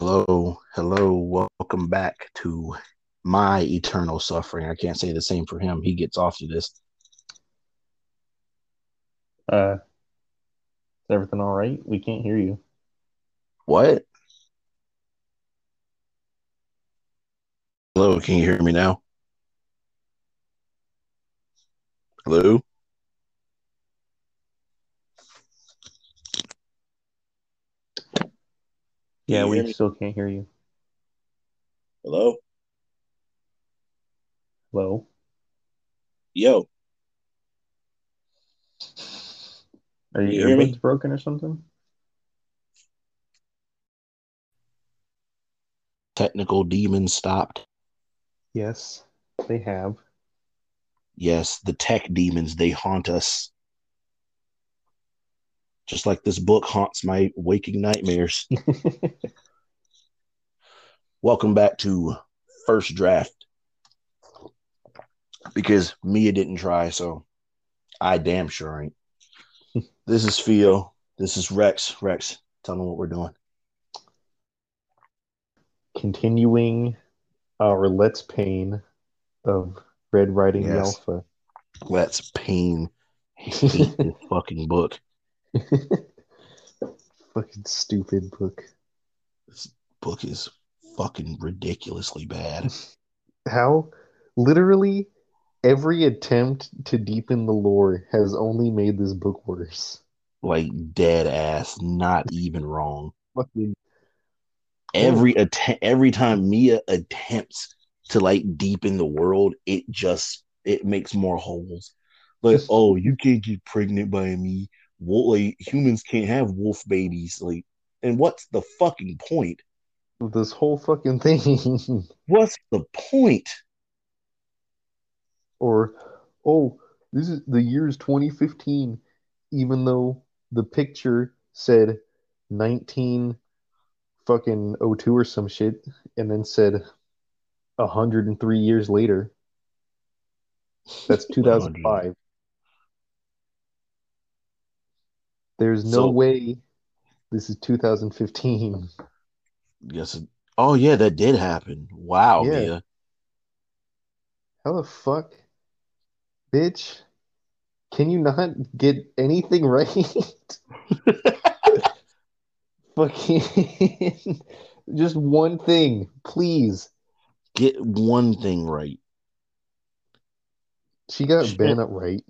Hello, hello, welcome back to my eternal suffering. I can't say the same for him. He gets off to this. Uh, is everything all right? We can't hear you. What? Hello, can you hear me now? Hello? Yeah, we still can't hear you. Hello? Hello? Yo, Are Can you your hear me? earbuds broken or something? technical demons stopped. Yes, they have. Yes, the tech demons, they haunt us. Just like this book haunts my waking nightmares. Welcome back to First Draft. Because Mia didn't try, so I damn sure ain't. this is Theo. This is Rex. Rex, tell them what we're doing. Continuing our Let's Pain of Red Riding Yes. Alpha. Let's pain fucking book. Fucking stupid book. This book is fucking ridiculously bad. How literally every attempt to deepen the lore has only made this book worse. Like dead ass, not even wrong. Fucking Every attempt, every time Mia attempts to like deepen the world, it just it makes more holes. Like, oh, you can't get pregnant by me. Well, like humans can't have wolf babies. Like, and what's the fucking point? this whole fucking thing. What's the point? Or, oh, this is the year's 2015, even though the picture said 19 fucking 02 or some shit, and then said 103 years later. That's 2005. There's no So- way this is 2015. Yes. Oh yeah, that did happen. Wow, Yeah. Mia. How the fuck? Bitch, can you not get anything right? Fucking just one thing, please. Get one thing right. She got She- Bennett right.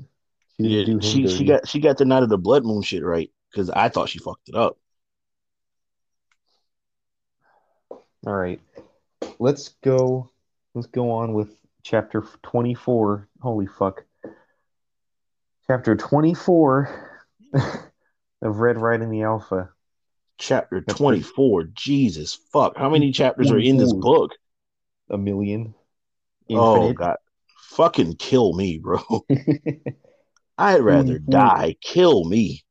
She Yeah, she she got she got the night of the blood moon shit right because I thought she fucked it up. All right. Let's go. Let's go on with chapter 24. Holy fuck. Chapter 24 of Red Riding the Alpha. Chapter twenty four. Jesus fuck! How many chapters are in this book? A million. Oh god, fucking kill me, bro. I'd rather 24. die. Kill me.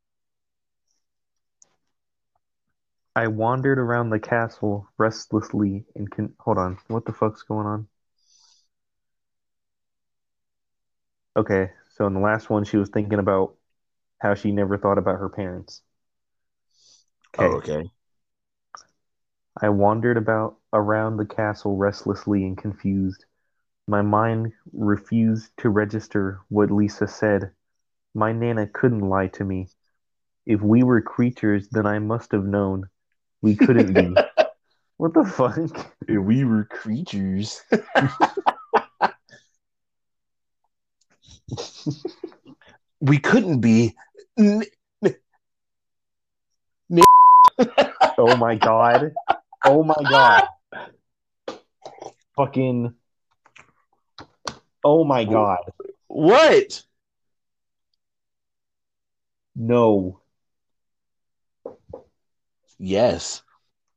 I wandered around the castle restlessly and can hold on. What the fuck's going on? Okay, so in the last one, she was thinking about how she never thought about her parents. Oh, okay. I wandered about around the castle restlessly and confused. My mind refused to register what Lisa said. My Nana couldn't lie to me. If we were creatures, then I must have known. We couldn't be. What the fuck? If we were creatures. we couldn't be. N- Oh my god. Oh my god. Fucking. Oh my god. What? No. Yes.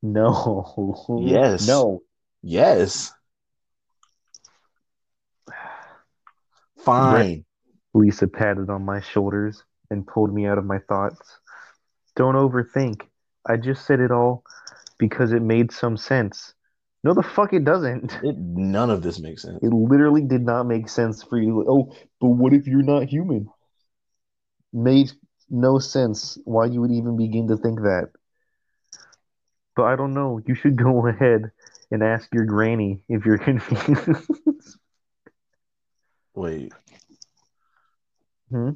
No. Yes. No. Yes. Fine. Lisa patted on my shoulders and pulled me out of my thoughts. Don't overthink. I just said it all because it made some sense. No, the fuck it doesn't. It, none of this makes sense. It literally did not make sense for you. Oh, but what if you're not human? Made no sense why you would even begin to think that. but I don't know. You should go ahead and ask your granny if you're confused. Wait. Hmm?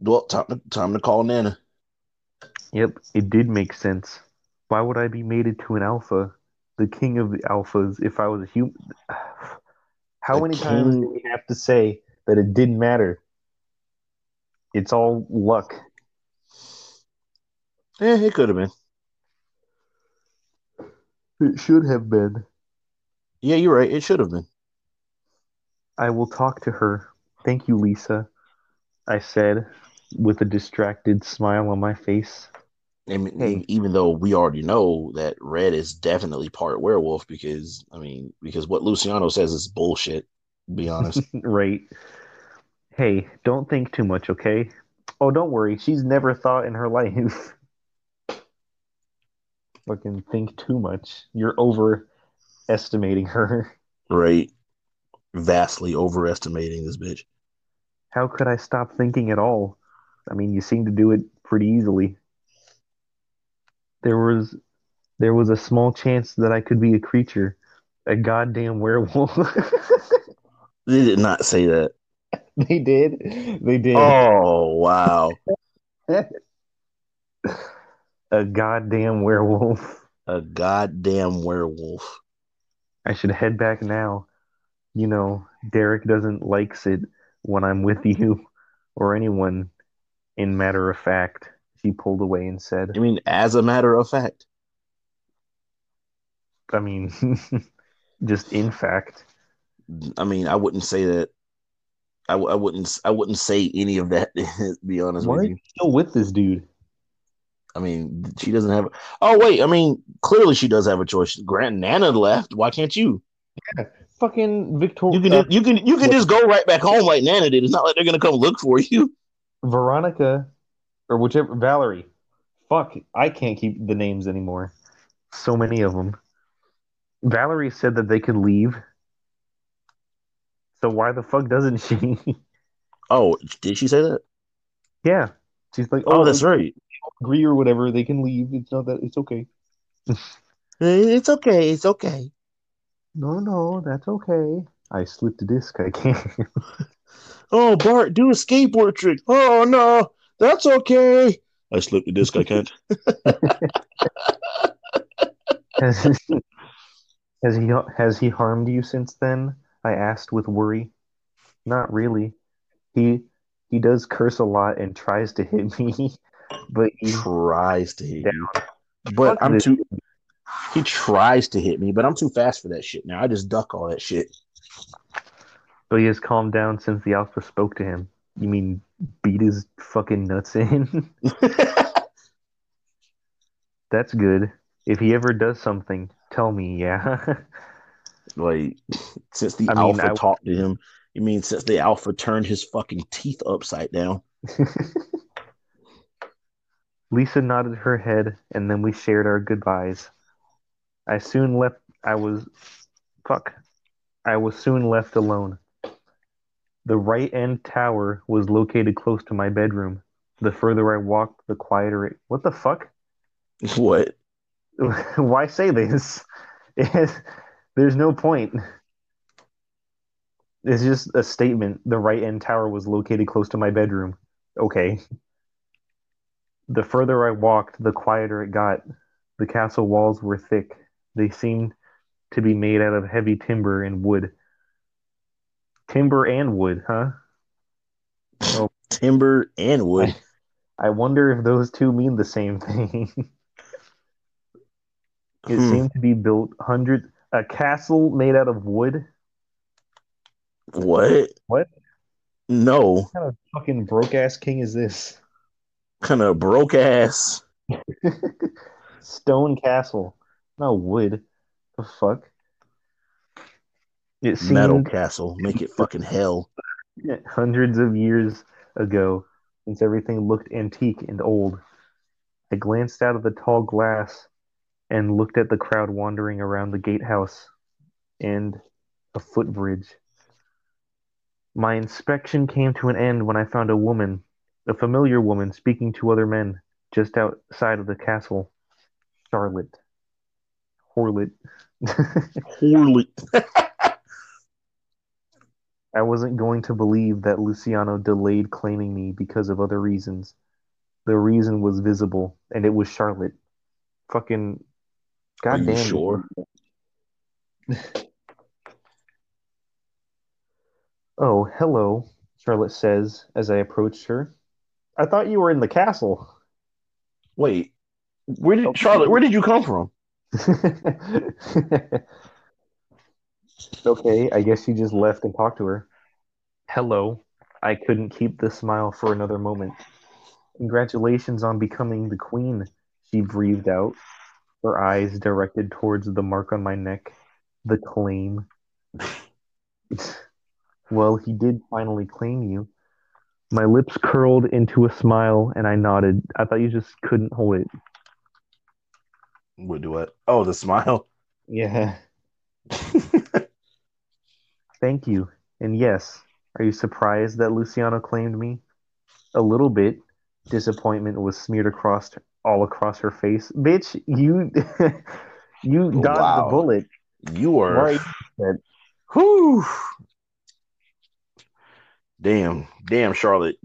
Well, time to, time to call Nana. Yep, it did make sense. Why would I be mated to an alpha, the king of the alphas, if I was a human? How The many times do we have to say that it didn't matter? It's all luck. Yeah, it could have been. It should have been. Yeah, you're right. It should have been. I will talk to her. Thank you, Lisa, I said with a distracted smile on my face. I mean, Hey. even though we already know that Red is definitely part werewolf because I mean because what Luciano says is bullshit. To be honest. Right. Hey, don't think too much, okay? Oh, don't worry. She's never thought in her life. Fucking think too much. You're overestimating her. right. Vastly overestimating this bitch. How could I stop thinking at all? I mean, you seem to do it pretty easily. There was there was a small chance that I could be a creature, a goddamn werewolf. They did not say that. they did. They did. Oh wow. A goddamn werewolf. A goddamn werewolf. I should head back now. You know, Derek doesn't likes it when I'm with you or anyone. In matter of fact, she pulled away and said, I mean, as a matter of fact. I mean, just in fact. I mean, I wouldn't say that. I, I wouldn't. I wouldn't say any of that. To be honest Why are with you. still with this dude? I mean, she doesn't have. Oh wait, I mean, clearly she does have a choice. Grant Nana left. Why can't you? Yeah. Fucking Victoria. You can. Uh, you can. You can just go right back home like Nana did. It's not like they're gonna come look for you. Veronica, or whichever, Valerie. Fuck, I can't keep the names anymore. So many of them. Valerie said that they could leave. So why the fuck doesn't she? Oh, did she say that? yeah. She's like, Oh, oh, that's right. Agree or whatever. They can leave. It's not that. It's okay. It's okay. It's okay. No, no, that's okay. I slipped a disc. I can't. Oh, Bart, do a skateboard trick. Oh no, that's okay. I slipped the disc. I can't. has, has he has he harmed you since then? I asked with worry. Not really. He he does curse a lot and tries to hit me, but he, Tries to hit you, but Fuck I'm this. too. He tries to hit me, but I'm too fast for that shit. Now I just duck all that shit. but he has calmed down since the alpha spoke to him. You mean beat his fucking nuts in? That's good. If he ever does something, tell me, yeah. like since the I mean, alpha I- talked to him. You mean since the alpha turned his fucking teeth upside down? Lisa nodded her head, and then we shared our goodbyes. I soon left. I was, fuck. I was soon left alone. The right end tower was located close to my bedroom. The further I walked, the quieter it. What the fuck? What? Why say this? There's no point. It's just a statement. The right end tower was located close to my bedroom. Okay. The further I walked, the quieter it got. The castle walls were thick. They seemed to be made out of heavy timber and wood. Timber and wood, huh? Oh. Timber and wood. I wonder if those two mean the same thing. it Hmm. seemed to be built hundred a castle made out of wood. What? What? No. What kind of fucking broke ass king is this? Kind of broke ass. Stone castle, no wood. The fuck? It Metal castle. Make it fucking hell. hundreds of years ago, since everything looked antique and old. I glanced out of the tall glass and looked at the crowd wandering around the gatehouse and a footbridge. My inspection came to an end when I found a woman, a familiar woman, speaking to other men just outside of the castle. Charlotte. Horlet. Horlet. I wasn't going to believe that Luciano delayed claiming me because of other reasons. The reason was visible, and it was Charlotte. Fucking Are you goddamn. sure? Oh, hello, Charlotte says as I approached her. I thought you were in the castle. Wait. Where did Oh. Charlotte? Where did you come from? okay, I guess you just left and talked to her. Hello. I couldn't keep the smile for another moment. Congratulations on becoming the queen, she breathed out, her eyes directed towards the mark on my neck. The claim. well, he did finally claim you. My lips curled into a smile and I nodded. I thought you just couldn't hold it. What do what? Oh, the smile. Yeah. Thank you. And yes, are you surprised that Luciano claimed me? A little bit. Disappointment was smeared across all across her face. Bitch, you you dodged Wow. the bullet. You are. Right. Whew. Damn, damn, Charlotte.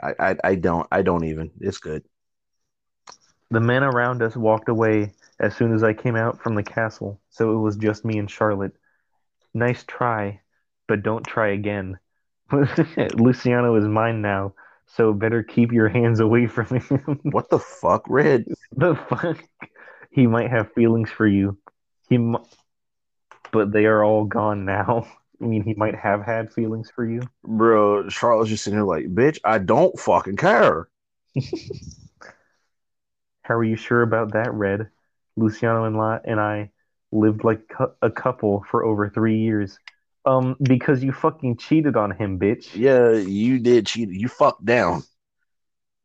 I, I, I don't, I don't even. It's good. The men around us walked away as soon as I came out from the castle, so it was just me and Charlotte. Nice try, but don't try again. Luciano is mine now, so better keep your hands away from him. What the fuck, Red? the fuck? He might have feelings for you. He, m- but they are all gone now. I mean, he might have had feelings for you. Bro, Charlotte's just sitting here like, bitch, I don't fucking care. How are you sure about that, Red? Luciano and, La- and I lived like cou- a couple for over three years. Um, because you fucking cheated on him, bitch. Yeah, you did cheat. You fucked down.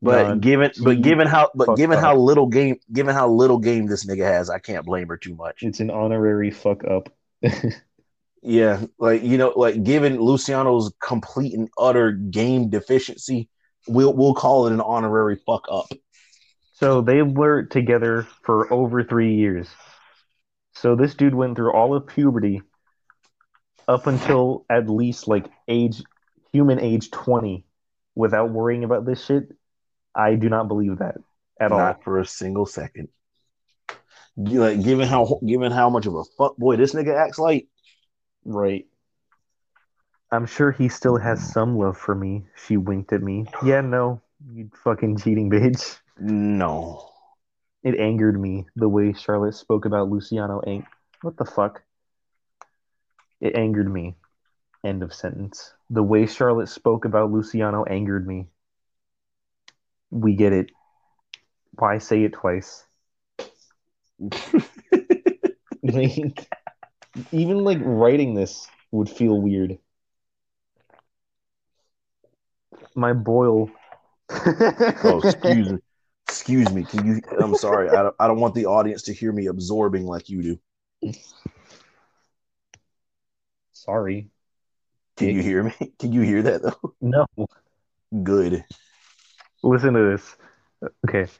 But given, but given how, but given up. how little game, given how little game this nigga has, I can't blame her too much. It's an honorary fuck up. Yeah, like you know, like given Luciano's complete and utter game deficiency, we'll we'll call it an honorary fuck up. So they were together for over three years. So this dude went through all of puberty up until at least like age human age 20 without worrying about this shit. I do not believe that at all. Not for a single second. Like given how given how much of a fuck boy this nigga acts like, Right. I'm sure he still has some love for me. She winked at me. Yeah, no, you fucking cheating bitch. no. It angered me the way Charlotte spoke about Luciano. Ang- what the fuck? It angered me. End of sentence. The way Charlotte spoke about Luciano angered me. We get it. Why say it twice? Like, even like writing this would feel weird. My boil. Oh, excuse me. Excuse me. Can you? I'm sorry. I don't, I don't want the audience to hear me absorbing like you do. Sorry. Can you hear me? Can you hear that though? No. Good. Listen to this. Okay.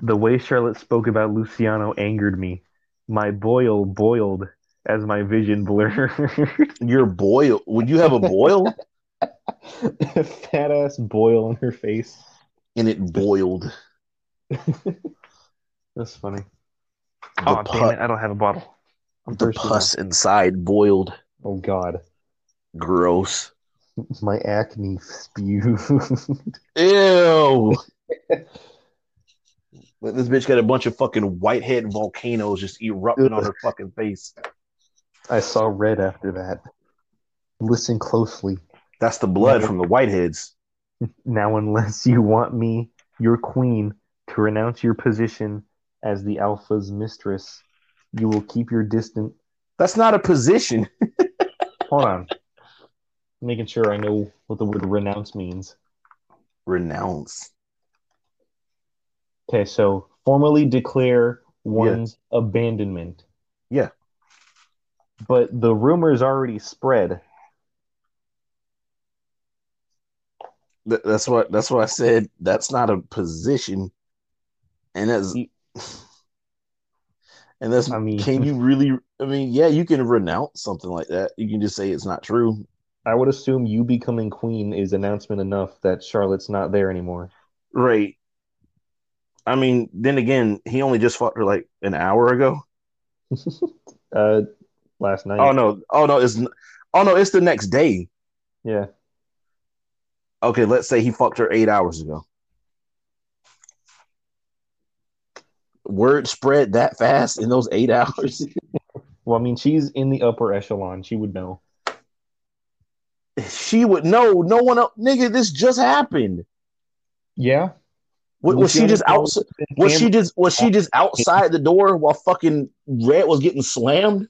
The way Charlotte spoke about Luciano angered me. My boil boiled as my vision blurred. Your boil. Would you have a boil? Fat ass boil on her face. and it boiled. That's funny. The, oh, damn it. I don't have a bottle. I'm the now. pus inside boiled. Oh, God. Gross. My acne spewed. Ew. But this bitch got a bunch of fucking whitehead volcanoes just erupting on her fucking face. I saw red after that. Listen closely. That's the blood from the whiteheads. Now, unless you want me, your queen, to renounce your position as the Alpha's mistress, you will keep your distance. That's not a position. Hold on. Making sure I know what the word renounce means. Renounce. Okay, so formally declare one's abandonment. Yeah. But the rumors already spread. Th- That's what that's what I said. That's not a position. And that's And that's I mean- can you really I mean, yeah, you can renounce something like that. You can just say it's not true. I would assume you becoming queen is announcement enough that Charlotte's not there anymore. Right. I mean, then again, he only just fought her like an hour ago. uh, last night. Oh no. Oh no, it's oh no, it's the next day. Yeah. Okay, let's say he fucked her eight hours ago. Word spread that fast in those eight hours. Well, I mean, she's in the upper echelon. She would know. she would know. No one else, nigga. This just happened. Yeah. Was, was she just out? Was she just was she just outside the door while fucking Red was getting slammed?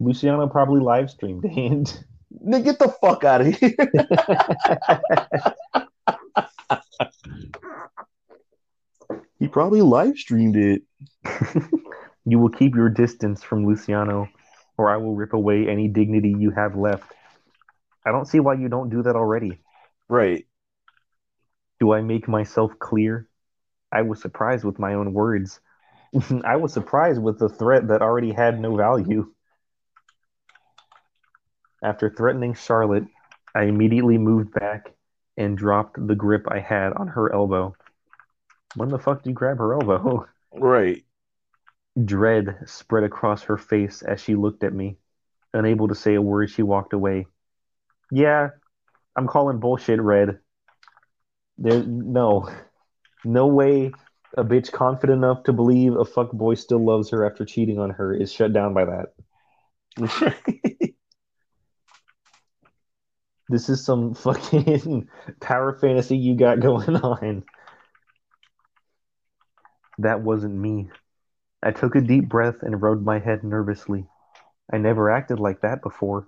Luciano probably live streamed it. Nigga, get the fuck out of here. he probably live streamed it. you will keep your distance from Luciano, or I will rip away any dignity you have left. I don't see why you don't do that already. Right. Do I make myself clear? I was surprised with my own words. I was surprised with the threat that already had no value. After threatening Charlotte, I immediately moved back and dropped the grip I had on her elbow. When the fuck did you grab her elbow? Right. Dread spread across her face as she looked at me. Unable to say a word, she walked away. Yeah, I'm calling bullshit, Red. There, no, no way a bitch confident enough to believe a fuck boy still loves her after cheating on her is shut down by that. This is some fucking power fantasy you got going on. That wasn't me. I took a deep breath and rubbed my head nervously. I never acted like that before.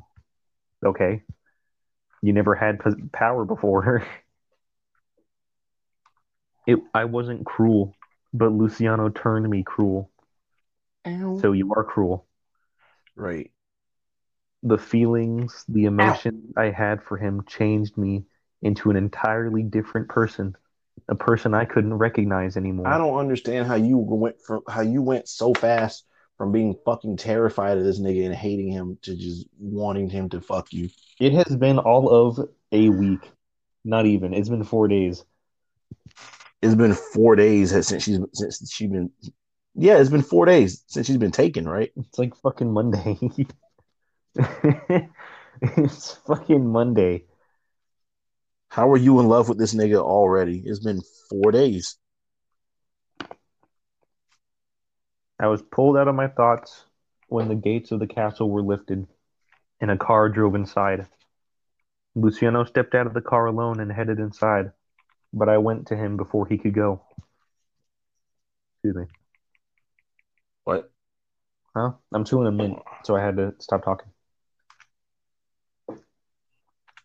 Okay. You never had p- power before. it I wasn't cruel, but Luciano turned me cruel. So you are cruel. right. The feelings, the emotion I had for him changed me into an entirely different person, a person I couldn't recognize anymore. I don't understand how you went from how you went so fast from being fucking terrified of this nigga and hating him to just wanting him to fuck you. It has been all of a week. Not even. It's been four days. It's been four days since she's since she's been. Yeah, it's been four days since she's been taken. Right. It's like fucking Monday. it's fucking Monday. How are you in love with this nigga already? It's been four days. I was pulled out of my thoughts when the gates of the castle were lifted and a car drove inside. Luciano stepped out of the car alone and headed inside, but I went to him before he could go. Excuse me. What? Huh? I'm chewing a mint, so I had to stop talking.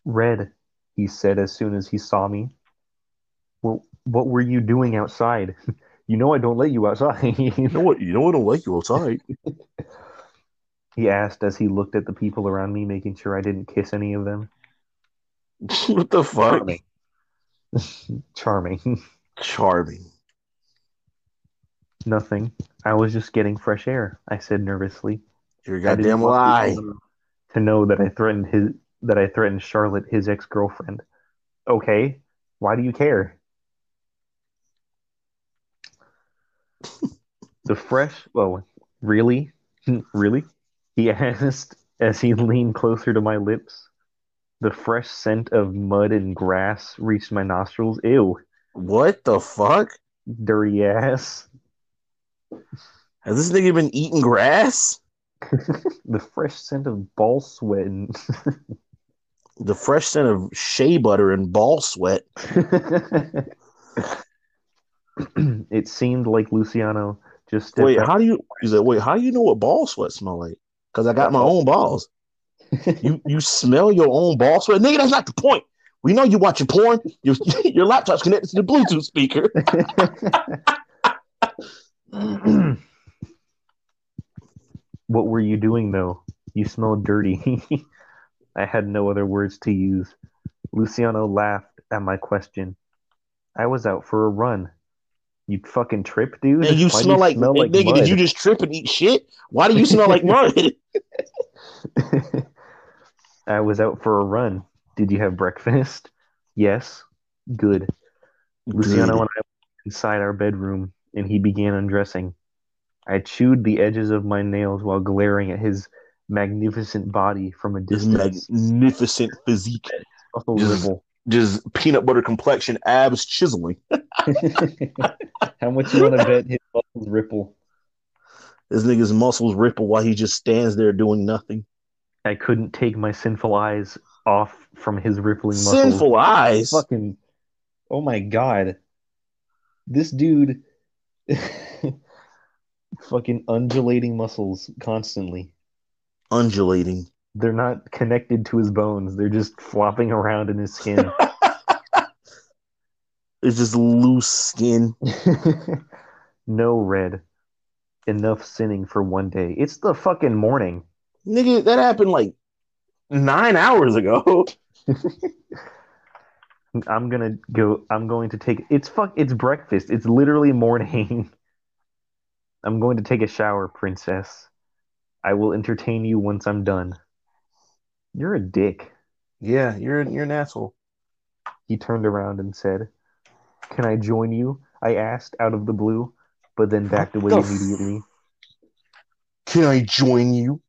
Red, he said as soon as he saw me. Well, what were you doing outside? You know I don't let you outside. You know what? You know I don't like you outside. he asked as he looked at the people around me, making sure I didn't kiss any of them. what the fuck? Charming. Charming. Charming. Nothing. I was just getting fresh air, I said nervously. You're goddamn lie. To know that I threatened his that I threatened Charlotte, his ex-girlfriend. Okay, why do you care? the fresh, well, really, really, he asked as he leaned closer to my lips. The fresh scent of mud and grass reached my nostrils. Ew, What the fuck? dirty ass. Has this nigga been eating grass? The fresh scent of ball sweat and The fresh scent of shea butter and ball sweat. it seemed like Luciano just Wait, out- how do you? He's like, wait, how do you know what ball sweat smell like? Because I got my own balls. You you smell your own ball sweat, nigga. That's not the point. We know you watching porn. Your your laptop's connected to the Bluetooth speaker. what were you doing though? You smell dirty. I had no other words to use. Luciano laughed at my question. I was out for a run. You fucking trip, dude. And you Why smell like, smell like nigga, mud? did you just trip and eat shit? Why do you smell like mud? I was out for a run. Did you have breakfast? Yes. Good. Luciano and I went inside our bedroom, and he began undressing. I chewed the edges of my nails while glaring at his magnificent body from a distance. magnificent physique, Just- just peanut butter complexion, abs chiseling. How much you want to bet his muscles ripple? This nigga's muscles ripple while he just stands there doing nothing. I couldn't take my sinful eyes off from his rippling muscles. Sinful eyes. Fucking, oh my god, this dude, fucking undulating muscles constantly. Undulating. They're not connected to his bones. They're just flopping around in his skin. It's just loose skin. no red. Enough sinning for one day. It's the fucking morning. Nigga, that happened like nine hours ago. I'm gonna go. I'm going to take. It's fuck. It's breakfast. It's literally morning. I'm going to take a shower, princess. I will entertain you once I'm done. You're a dick. Yeah, you're you're an asshole. He turned around and said, "Can I join you?" I asked out of the blue, but then backed away the f- immediately. Can I join you?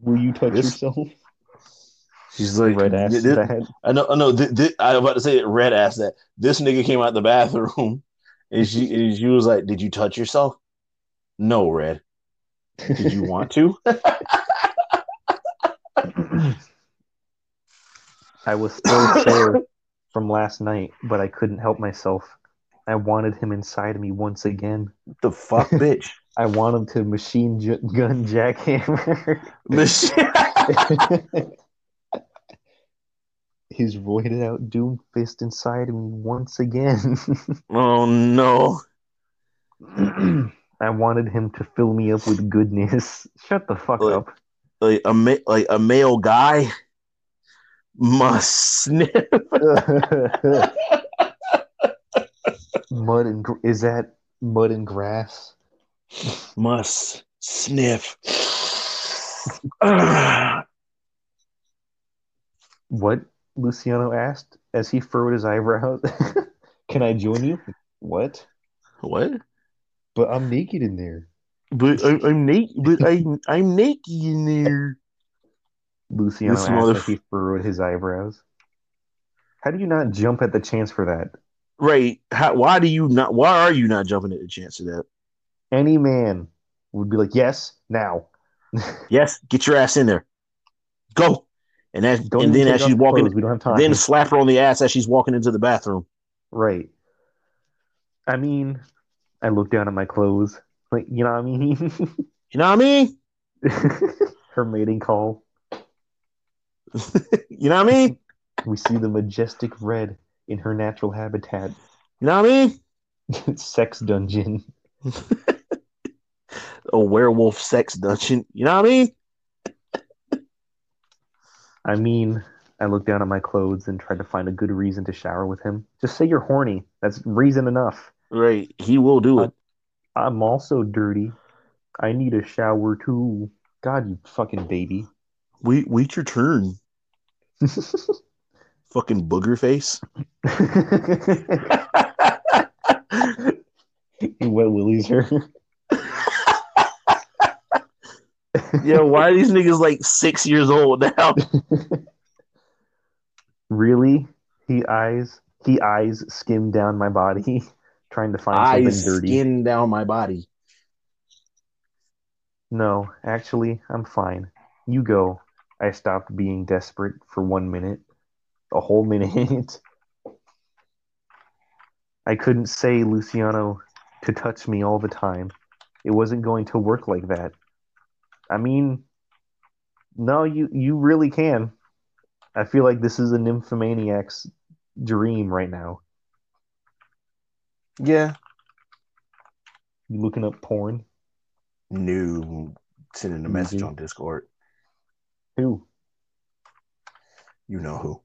Will you touch This- yourself? She's like, Red ass "Th- th- I know, I know. I was about to say that red ass that this nigga came out the bathroom, and she and she was like, "Did you touch yourself?" No, red. Did you want to? I was still sore from last night, but I couldn't help myself. I wanted him inside me once again. the fuck, bitch. I wanted to machine j- gun jackhammer Michelle. He's roided out doom fist inside me once again. oh no. I wanted him to fill me up with goodness. Shut the fuck Like- up. Like a ma- like a male guy must sniff. mud and gr- is that mud and grass? Must sniff. What? Luciano asked as he furrowed his eyebrows. Can I join you? What? what? But I'm naked in there. But I, I'm naked. But I I'm naked in there. Luciano This asked as he furrowed his eyebrows. How do you not jump at the chance for that? Right? How, why do you not? Why are you not jumping at the chance of that? Any man would be like, yes, now. Yes, get your ass in there. Go. And that, Don't and then as she's walking, clothes. we don't have time. then slap her on the ass as she's walking into the bathroom. right. I mean, I look down at my clothes. Like, you know what I mean? You know what I mean? Her mating call. You know what I mean? We see the majestic red in her natural habitat. You know what I mean? Sex dungeon. A werewolf sex dungeon. You know what I mean? I mean, I look down at my clothes and try to find a good reason to shower with him. Just say you're horny. That's reason enough. Right. He will do it. I'm also dirty. I need a shower too. God, you fucking baby. Wait, wait your turn. Fucking booger face. Wet Willie's her. yeah, why are these niggas like six years old now? really? He eyes he eyes skim down my body, trying to find Eyes something dirty. skin down my body. No, actually, I'm fine. You go. I stopped being desperate for one minute. A whole minute. I couldn't say Luciano to touch me all the time. It wasn't going to work like that. I mean, no, you you really can. I feel like this is a nymphomaniac's dream right now. Yeah. You looking up porn? New sending a message on Discord. Who? You know who.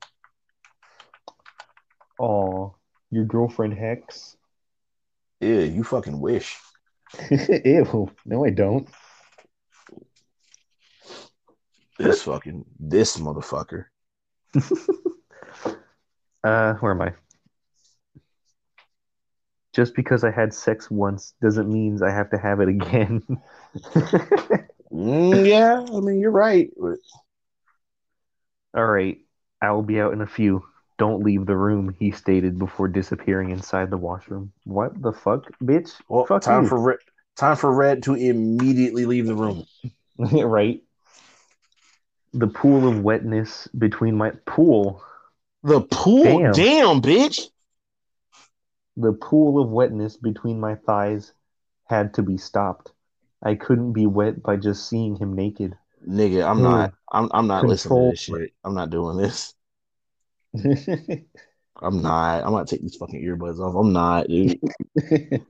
Oh, your girlfriend Hex. Yeah, you fucking wish. Ew. No, I don't. This fucking this motherfucker. Uh, where am I? Just because I had sex once doesn't mean I have to have it again. Mm, yeah, I mean you're right. but- All right, I will be out in a few. Don't leave the room, he stated before disappearing inside the washroom. What the fuck, bitch? Well, Fuck time you. for Red, time for Red to immediately leave the room. right. The pool of wetness between my pool, The pool, Damn. damn, bitch. The pool of wetness between my thighs had to be stopped. I couldn't be wet by just seeing him naked. Nigga, I'm Ooh. not. I'm. I'm not listening to this shit. I'm not doing this. I'm not. I'm not taking these fucking earbuds off. I'm not, dude.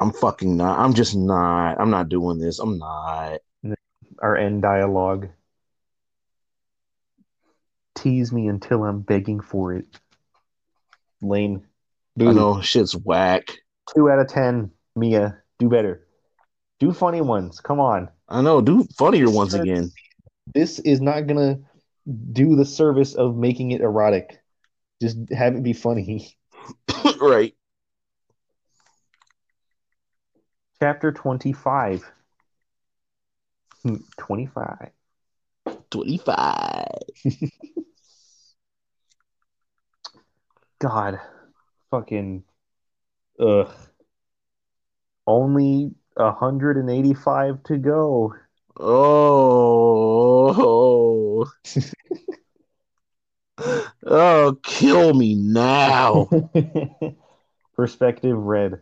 I'm fucking not. I'm just not. I'm not doing this. I'm not. Our end dialogue. Tease me until I'm begging for it. Lane. I Dude, know shit's whack. two out of ten. Mia, do better. Do funny ones. Come on. I know. Do funnier ones again. This is not gonna do the service of making it erotic. Just have it be funny. right. Chapter 25. Hmm, 25. Twenty five. God. Fucking. Ugh. Only 185 to go. Oh. oh, kill me now. perspective red.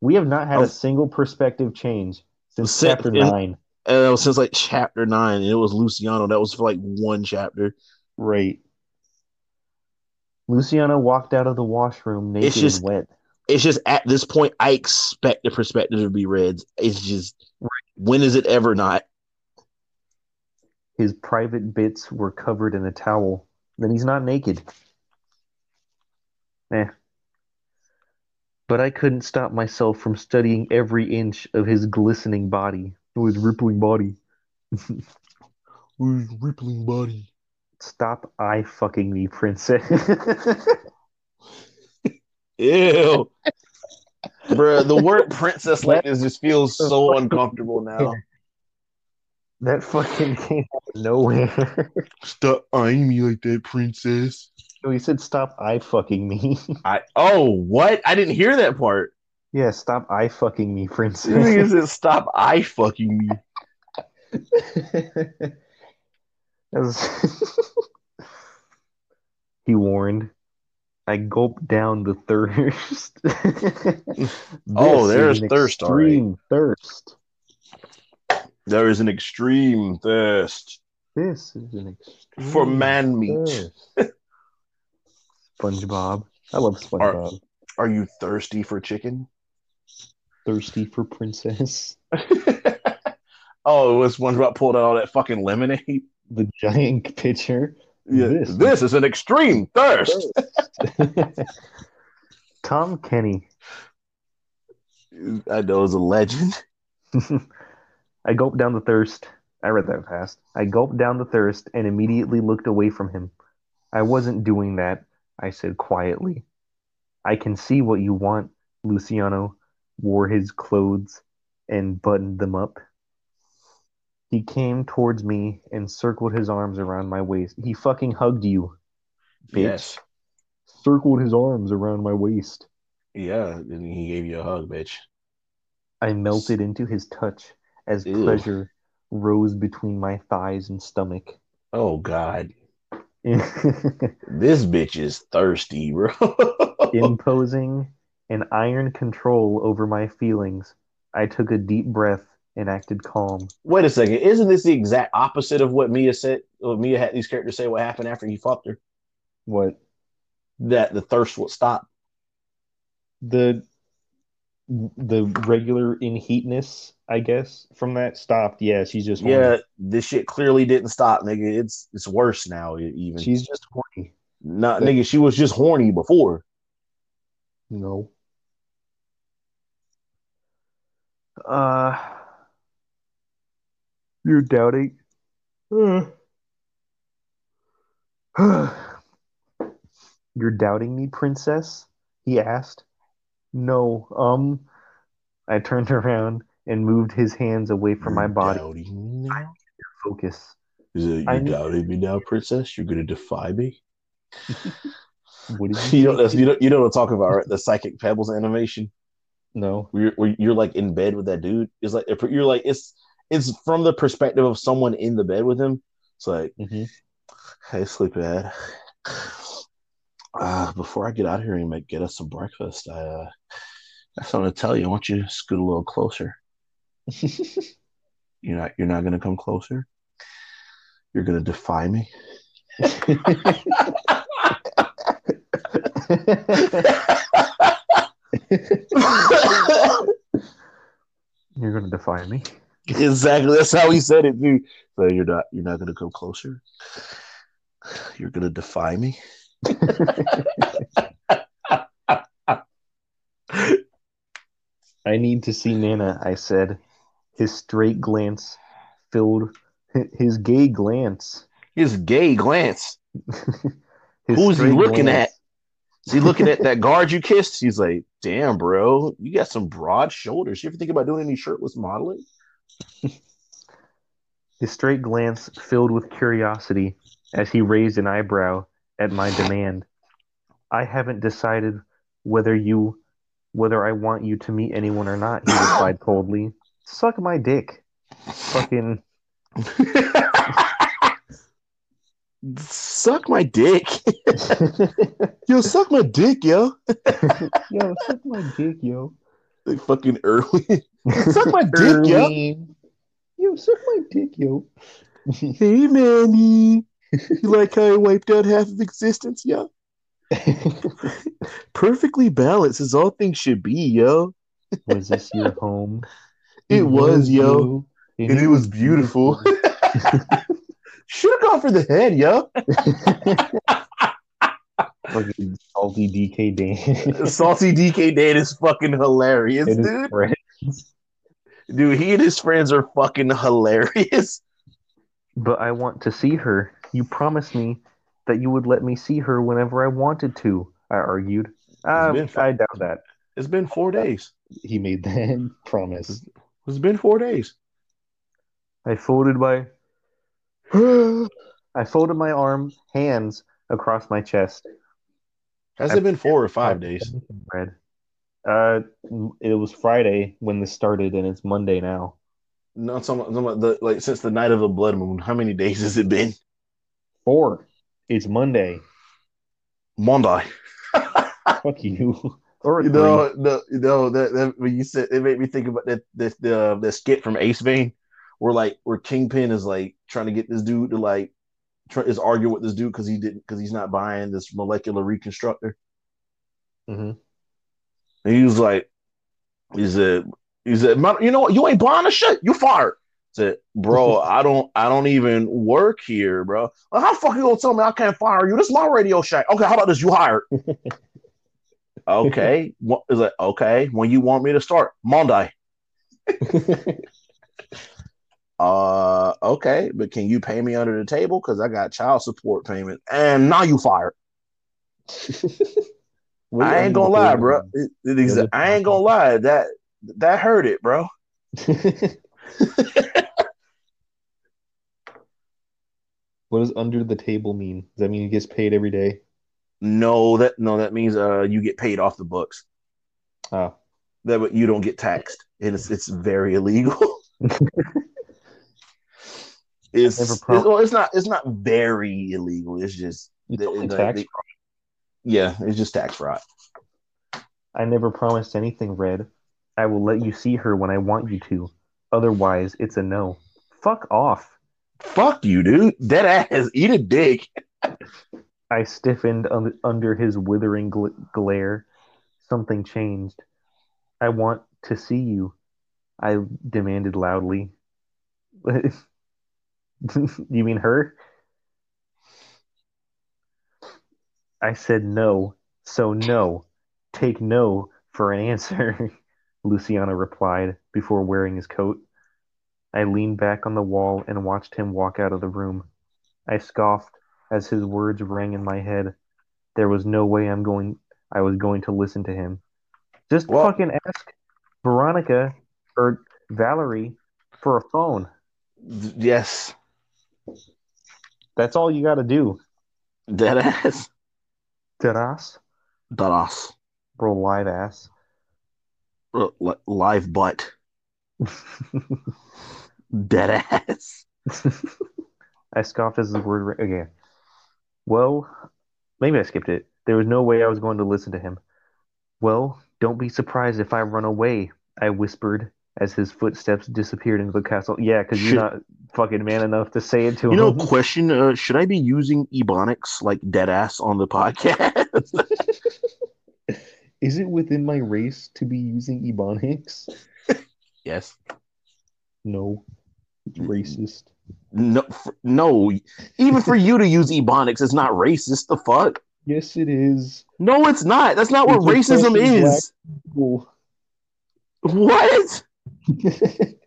We have not had a Um, single perspective change since Since- chapter in- 9. And it was since like chapter nine, and it was Luciano. That was for like one chapter. Right. Luciano walked out of the washroom naked just- and wet. It's just at this point, I expect the perspective to be red. It's just when is it ever not? His private bits were covered in a towel. Then he's not naked. Eh. But I couldn't stop myself from studying every inch of his glistening body, or his rippling body. Where's rippling body? Stop I fucking me, princess. Ew. Bruh, the word princess like this just feels so uncomfortable now. that fucking came out of nowhere. Stop eyeing me like that, princess. No, he said stop eye fucking me. I oh what? I didn't hear that part. yeah, stop eye fucking me, You princess. said stop eye fucking me. He warned. I gulped down the thirst. Oh, there's thirst, all right. Extreme thirst. There is an extreme thirst This is an extreme for man meat. SpongeBob. I love SpongeBob. Are you thirsty for chicken? Thirsty for princess. oh, it was SpongeBob pulled out all that fucking lemonade. The giant pitcher. Yeah, This- this, is an extreme thirst. Tom Kenny. I know it's a legend. I gulped down the thirst. I read that fast. I gulped down the thirst and immediately looked away from him. I wasn't doing that, I said quietly. I can see what you want. Luciano wore his clothes and buttoned them up. He came towards me and circled his arms around my waist. He fucking hugged you. Bitch. Yes. Circled his arms around my waist. Yeah, and he gave you a hug, bitch. I melted into his touch as Ew. pleasure rose between my thighs and stomach. Oh God, this bitch is thirsty, bro. Imposing an iron control over my feelings, I took a deep breath and acted calm. Wait a second, isn't this the exact opposite of what Mia said? What Mia had these characters say what happened after he fucked her? What? That the thirst would stop. The the regular in heatness, I guess, from that stopped. Yeah, she's just horny. Yeah, this shit clearly didn't stop, nigga. It's it's worse now. Even She's just horny. not, nigga. She was just horny before. No. Uh, you're doubting. You're doubting me, princess? He asked. No, um. I turned around and moved his hands away from my You're body. doubting me now? Focus. Is it you doubting me now, princess? You're gonna defy me? What did You you know you know you know what I'm talking about, right? The psychic pebbles animation. No. You're, where you're like in bed with that dude. It's like you're like it's it's from the perspective of someone in the bed with him. It's like, hmm hey, sleepyhead. Uh, before I get out of here and make get us some breakfast, I uh, I have something to tell you. I want you to scoot a little closer. You're not you're not gonna come closer. You're gonna defy me. You're gonna defy me. Exactly. That's how he said it, dude. So you're not you're not gonna come closer. You're gonna defy me. I need to see Nana, I said. His straight glance filled his gay glance. His gay glance. His Who is he looking glance- Is he looking at that guard you kissed? He's like, damn, bro, you got some broad shoulders. You ever think about doing any shirtless modeling? His straight glance filled with curiosity as he raised an eyebrow at my demand. I haven't decided whether you whether I want you to meet anyone or not, he replied coldly. Suck my dick. Fucking suck my dick. yo, suck my dick, yo. Yo, suck my dick, yo. Like fucking early. Suck my dick, yo. Yo, suck my dick, yo. Hey, Manny. You like how I wiped out half of existence, yo? Perfectly balanced as all things should be, yo. Was this your home? It was, yo. And it was beautiful. Should have gone for the head, yo. Fucking salty DK Dan. Salty DK Dan is fucking hilarious, And dude. Dude, he and his friends are fucking hilarious. But I want to see her. You promised me that you would let me see her whenever I wanted to, I argued. Uh, been fun. I doubt that. It's been four days. He made that promise. It's been four days. I folded my I folded my arm, hands across my chest. Has it been four or five days? Red. Uh, it was Friday when this started, and it's Monday now. No, some, the like since the night of the blood moon. How many days has it been? Four. It's Monday. Monday. Fuck you. Or You know, no, you that, that when you said it made me think about that that the the skit from Ace Vane, where like where Kingpin is like trying to get this dude to like try, is arguing with this dude because he didn't because he's not buying this molecular reconstructor. Mhm. And he was like, he said, he said, you know what? You ain't buying the shit. You fired. I said, bro, I don't, I don't even work here, bro. Well, how the fuck you gonna tell me I can't fire you? This is my radio shack. Okay, how about this? You hired. okay, what is it? Okay, when you want me to start Monday. Uh, okay, but can you pay me under the table because I got child support payment and now you fired. I ain't gonna lie, bro. It- it exa- I ain't gonna lie. That that hurt it, bro. what does under the table mean? Does that mean he gets paid every day? No, that no, that means uh you get paid off the books. Oh. That you don't get taxed. And it's it's very illegal. it's, Never it's well, it's not it's not very illegal. It's just the- only the- the- yeah, it's just tax fraud. I never promised anything, Red. I will let you see her when I want you to. Otherwise, it's a no. Fuck off. Fuck you, dude. Dead ass. Eat a dick. I stiffened un- under his withering gl- glare. Something changed. I want to see you, I demanded loudly. you mean her? I said no, so no. Take no for an answer, Luciano replied. before wearing his coat. I leaned back on the wall and watched him walk out of the room. I scoffed as his words rang in my head. There was no way I'm going I was going to listen to him. Just Well- fucking ask Veronica or Valerie for a phone. Yes, That's all you got to do. dead ass. Dead ass, Dead ass. bro, live ass. Li- Live butt. Dead ass. I scoffed as the word ra- again. Well, maybe I skipped it. There was no way I was going to listen to him. Well, don't be surprised if I run away, I whispered as his footsteps disappeared into the castle. Yeah, because you're not fucking man enough to say it to You him. You know, question: uh, Should I be using ebonics like dead ass on the podcast? Is it within my race to be using Ebonics? yes. No. Racist. No. f- No. Even for you to use ebonics, it's not racist. The fuck? Yes, it is. No, it's not. That's not what racism is. What?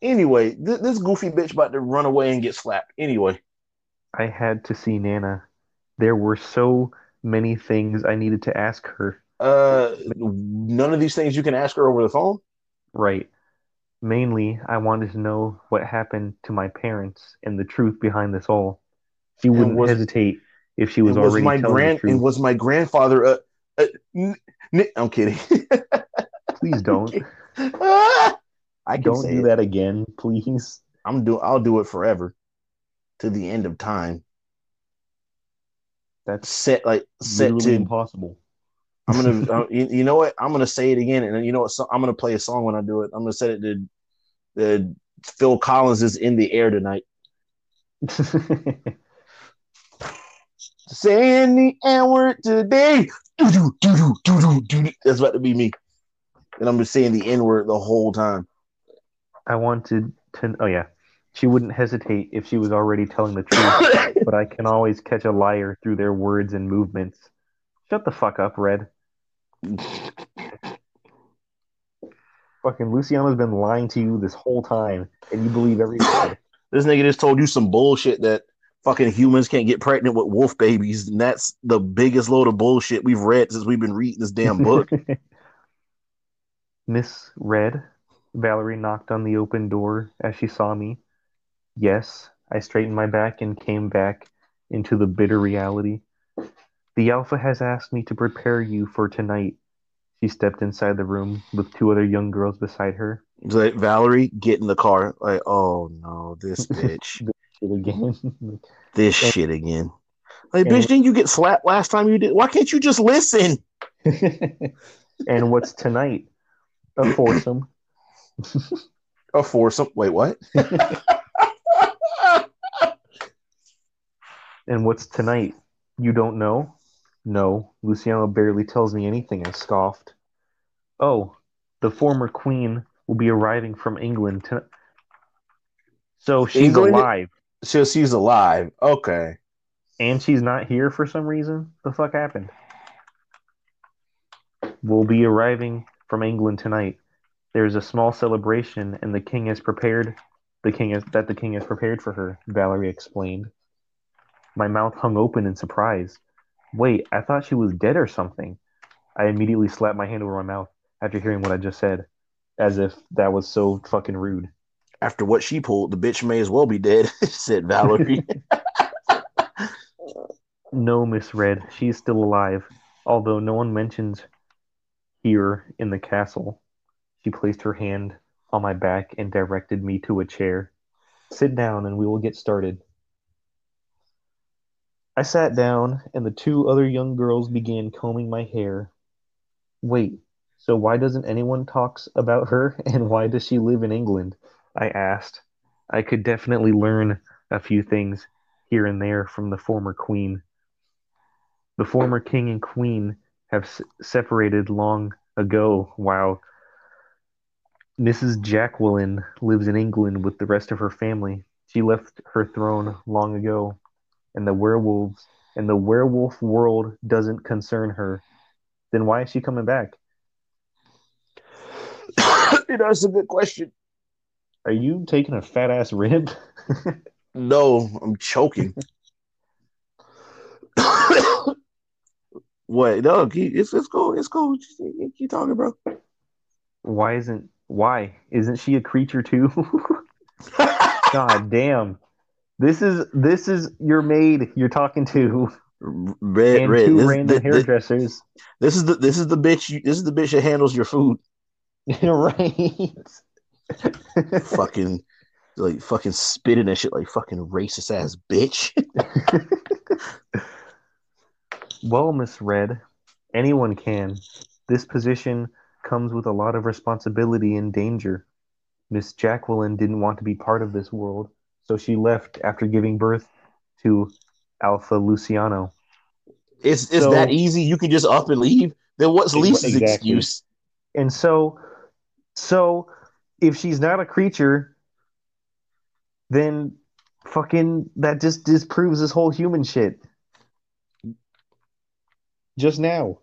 Anyway, th- this goofy bitch about to run away and get slapped. Anyway, I had to see Nana. There were so many things I needed to ask her. uh, none of these things you can ask her over the phone. Right. Mainly, I wanted to know what happened to my parents and the truth behind this all. She wouldn't was- hesitate if she was, was already my telling grand the truth. and was my grandfather uh, uh n- I'm kidding. Please don't. I Don't do it. that again, please. I'm do I'll do it forever to the end of time. That's Set like set to impossible. I'm gonna uh, you, you know what I'm gonna say it again and you know what so, I'm gonna play a song when I do it. I'm gonna set it to the Phil Collins is in the air tonight. Saying the N word today. Doo-doo, doo-doo, doo-doo, doo-doo. That's about to be me. And I'm just saying the N word the whole time. I wanted to. Oh, yeah. She wouldn't hesitate if she was already telling the truth, but I can always catch a liar through their words and movements. Shut the fuck up, Red. Fucking Luciano's been lying to you this whole time, and you believe every word. This nigga just told you some bullshit that fucking humans can't get pregnant with wolf babies, and that's the biggest load of bullshit we've read since we've been reading this damn book. Miss Red, Valerie knocked on the open door as she saw me. Yes, I straightened my back and came back into the bitter reality. The Alpha has asked me to prepare you for tonight. She stepped inside the room with two other young girls beside her. Like Valerie, get in the car. Like, oh no, this bitch, Shit again. this shit again. Like, And- bitch, didn't you get slapped last time you did? Why can't you just listen? and what's tonight? A foursome. A foursome. Wait, what? And what's tonight? You don't know? No, Luciano barely tells me anything, I scoffed. Oh, the former queen will be arriving from England tonight. So she's England? alive, so she's alive. Okay. and she's not here for some reason? The fuck happened? Will be arriving from England tonight. There's a small celebration, and the king has prepared the king has, that the king has prepared for her. Valerie explained. My mouth hung open in surprise. Wait, I thought she was dead or something. I immediately slapped my hand over my mouth after hearing what I just said, as if that was so fucking rude. After what she pulled, the bitch may as well be dead, said Valerie. No, Miss Red, she's still alive, although no one mentions here in the castle. She placed her hand on my back and directed me to a chair. Sit down and we will get started. I sat down and the two other young girls began combing my hair. Wait, so why doesn't anyone talks about her and why does she live in England? I asked. I could definitely learn a few things here and there from the former queen. The former king and queen have s- separated long ago, while Mrs. Jacqueline lives in England with the rest of her family. She left her throne long ago, and the werewolves and the werewolf world doesn't concern her. Then why is she coming back? That's a good question. Are you taking a fat ass rib? No, I'm choking. what? No, keep, it's it's cool. It's cool. Keep, keep talking, bro. Why isn't why isn't she a creature too? God damn. This is this is your maid you're talking to. Red, and red. two This, random this, this, hairdressers. this is the this is the bitch. You, this is the bitch that handles your food. right. Fucking like fucking spitting and shit like fucking racist ass bitch. well, Miss Red, anyone can. This position comes with a lot of responsibility and danger. Miss Jacqueline didn't want to be part of this world, so she left after giving birth to Alpha Luciano. It's it's So- that easy. You can just up and leave. Then what's Lisa's exactly. excuse? And so so if she's not a creature, then fucking that just disproves this whole human shit. Just now.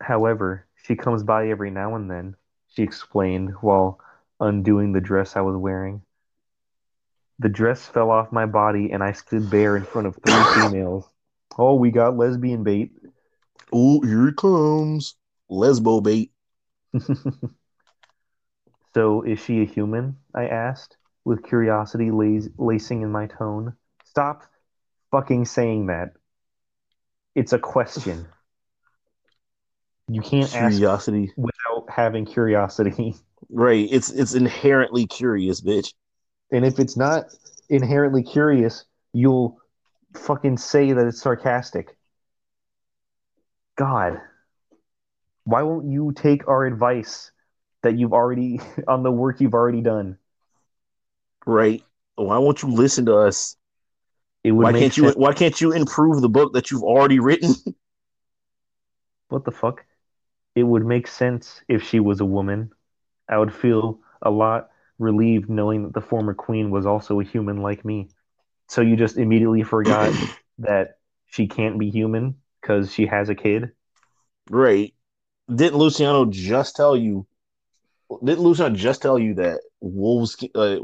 However, she comes by every now and then, she explained while undoing the dress I was wearing. The dress fell off my body and I stood bare in front of three females. Oh, we got lesbian bait. Oh, here it comes. Lesbo bait. So, is she a human? I asked, with curiosity lacing in my tone. Stop fucking saying that. It's a question. You can't ask Curiosity. without having curiosity. Right. It's it's inherently curious, bitch. And if it's not inherently curious, you'll fucking say that it's sarcastic. God. Why won't you take our advice that you've already on the work you've already done? Right. Why won't you listen to us? It would Why make can't you why can't you improve the book that you've already written? What the fuck? It would make sense if she was a woman. I would feel a lot relieved knowing that the former queen was also a human like me. So you just immediately forgot that she can't be human because she has a kid? right. Didn't Luciano just tell you didn't Luciano just tell you that wolves uh,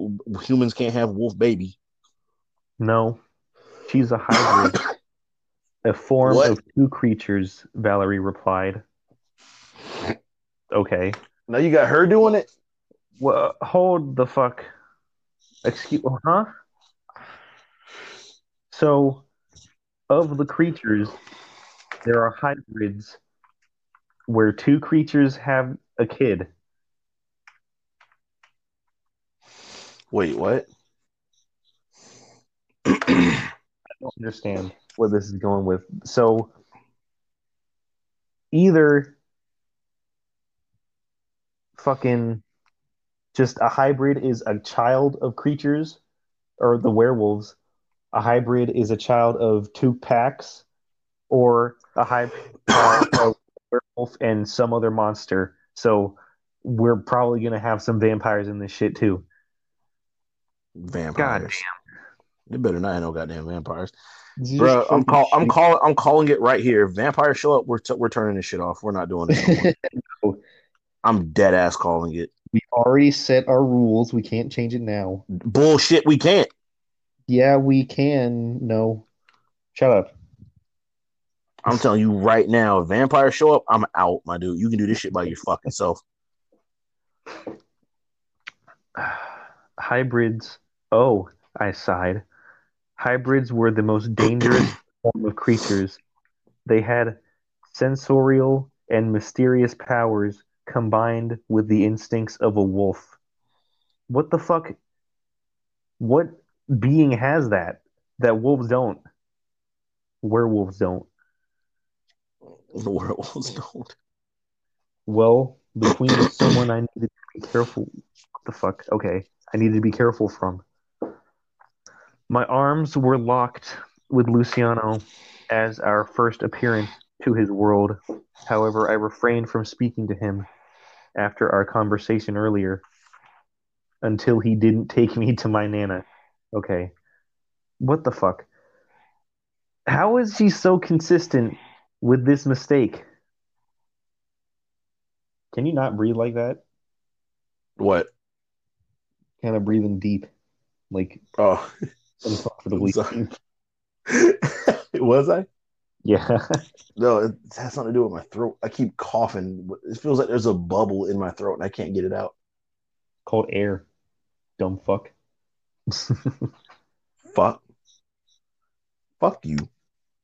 humans can't have wolf baby? No. She's a hybrid. a form What? of two creatures, Valerie replied. Okay. Now you got her doing it? Well, hold the fuck. Excuse, huh? So, of the creatures, there are hybrids where two creatures have a kid. Wait, what? I don't understand where this is going with. So, either fucking just a hybrid is a child of creatures, or the werewolves. A hybrid is a child of two packs, or a hybrid werewolf and some other monster. So, we're probably gonna have some vampires in this shit too. Vampires. They better not have no goddamn vampires. Bro, I'm call I'm shit. calling I'm calling it right here. Vampires show up, we're t- we're turning this shit off. We're not doing it. no. I'm dead ass calling it. We already set our rules. We can't change it now. Bullshit, we can't. Yeah, we can. No. Shut up. I'm telling you right now, if vampires show up, I'm out, my dude. You can do this shit by your fucking self. Hybrids. Oh, I sighed. Hybrids were the most dangerous form of creatures. They had sensorial and mysterious powers combined with the instincts of a wolf. What the fuck? What being has that that wolves don't? Werewolves don't. The werewolves don't. Well, between someone I needed to be careful. What the fuck? Okay. I needed to be careful from. My arms were locked with Luciano as our first appearance to his world. However, I refrained from speaking to him after our conversation earlier until he didn't take me to my Nana. Okay. What the fuck? How is he so consistent with this mistake? Can you not breathe like that? What? Kind of breathing deep, like Oh, uncomfortably. sorry. was I? Yeah. No, it has something to do with my throat. I keep coughing. It feels like there's a bubble in my throat and I can't get it out. Called air. Dumb fuck. Fuck. Fuck you.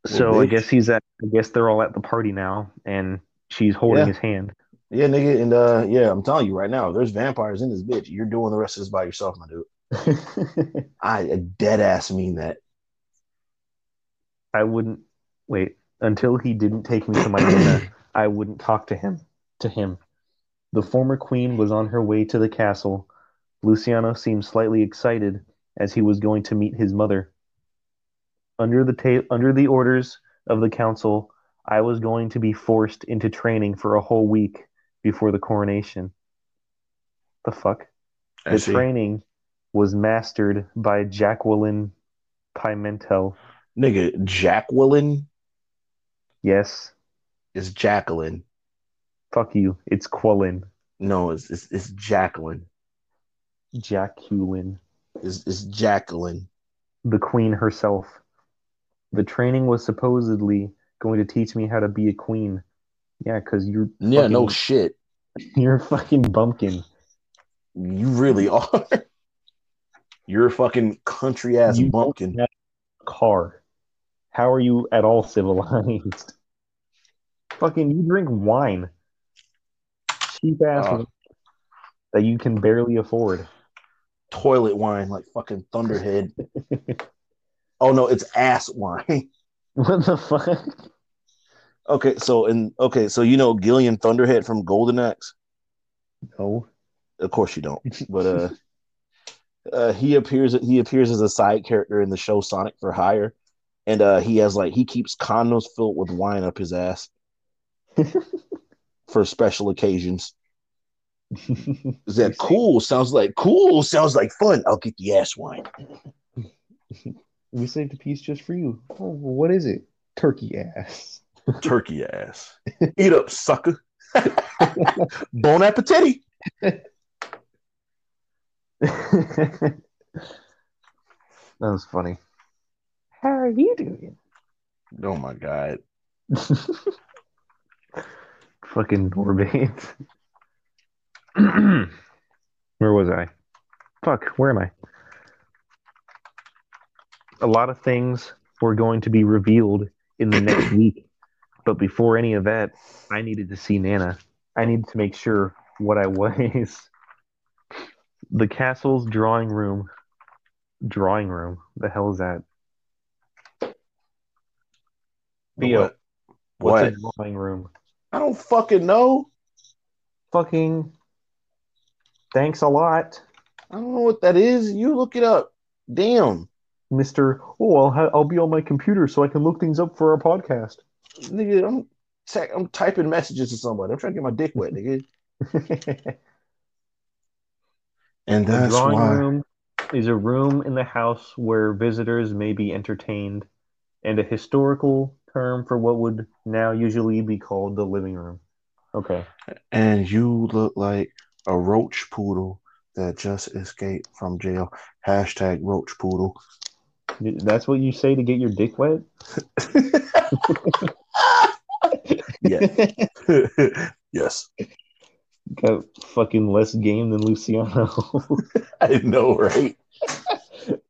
So I guess he's at. I guess they're all at the party now, and she's holding Yeah. his hand. Yeah, nigga, and uh, yeah, I'm telling you right now, there's vampires in this bitch. You're doing the rest of this by yourself, my dude. I dead ass mean that. I wouldn't wait until he didn't take me to my dinner. I wouldn't talk to him. To him, the former queen was on her way to the castle. Luciano seemed slightly excited as he was going to meet his mother. Under the ta- under the orders of the council, I was going to be forced into training for a whole week before the coronation. The fuck? I The see. training was mastered by Jacqueline Pimentel. Nigga, Jacqueline Yes, is Jacqueline. fuck you. It's Quellin. No, it's it's, it's Jacqueline. Jacqueline, It's, it's Jacqueline. the queen herself. The training was supposedly going to teach me how to be a queen. Yeah, because you're Yeah, fucking, no shit. you're a fucking bumpkin. You really are. You're a fucking country ass bumpkin. Car. How are you at all civilized? fucking, you drink wine. Cheap ass uh. wine that you can barely afford. Toilet wine like fucking Thunderhead. Oh no, it's ass wine. What the fuck? okay, so and okay, so you know Gilius Thunderhead from Golden Axe? No. Of course you don't. But uh uh he appears he appears as a side character in the show Sonic for Hire. And uh he has like he keeps condoms filled with wine up his ass for special occasions. Is that cool? Sounds like cool. Sounds like fun. I'll get the ass wine. We saved a piece just for you. Oh, what is it? Turkey ass. Turkey ass. Eat up, sucker. bon appetit. that was funny. How are you doing? Oh my god. Fucking Norbait. where was I? Fuck, where am I? A lot of things were going to be revealed in the next week. But before any of that, I needed to see Nana. I needed to make sure what I was. The castle's drawing room. Drawing room. The hell is that? Theo, What? What's What? a drawing room? I don't fucking know. Fucking. Thanks a lot, I don't know what that is. You look it up. Damn. Mister. Oh, I'll ha- I'll be on my computer so I can look things up for our podcast. Nigga, I'm te- I'm typing messages to somebody. I'm trying to get my dick wet, nigga. And The that's drawing why. room is a room in the house where visitors may be entertained, and a historical term for what would now usually be called the living room. Okay. And you look like a roach poodle that just escaped from jail. Hashtag roach poodle. That's what you say to get your dick wet? yes. yes. Got fucking less game than Luciano. I know, right?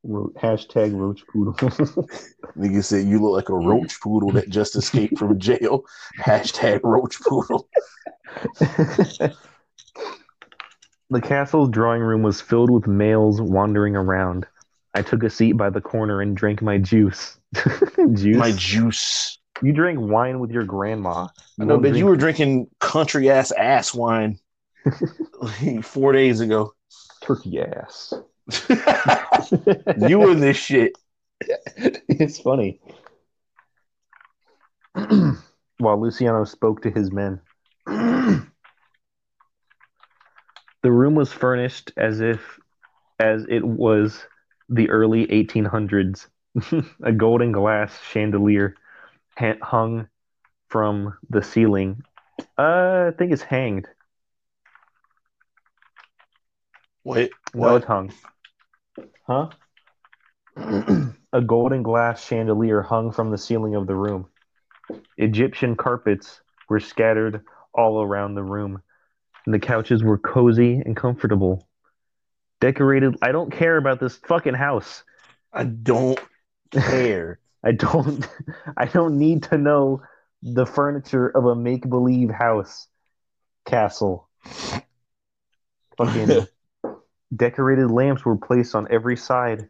Ro- Hashtag roach poodle. Nigga said you look like a roach poodle that just escaped from jail. Hashtag roach poodle. the castle's drawing room was filled with males wandering around. I took a seat by the corner and drank my juice. juice? My juice. you drink wine with your grandma. I know, don't but you were drinking country ass ass wine four days ago. turkey ass. you in this shit. it's funny. While Luciano spoke to his men, the room was furnished as if as it was the early 1800s. A golden glass chandelier ha- hung from the ceiling. Uh, I think it's hanged. Wait, No, what? it hung. Huh? A golden glass chandelier hung from the ceiling of the room. Egyptian carpets were scattered all around the room. And the couches were cozy and comfortable. Decorated. I don't care about this fucking house. I don't care. I don't I don't need to know the furniture of a make-believe house castle. Fucking decorated lamps were placed on every side.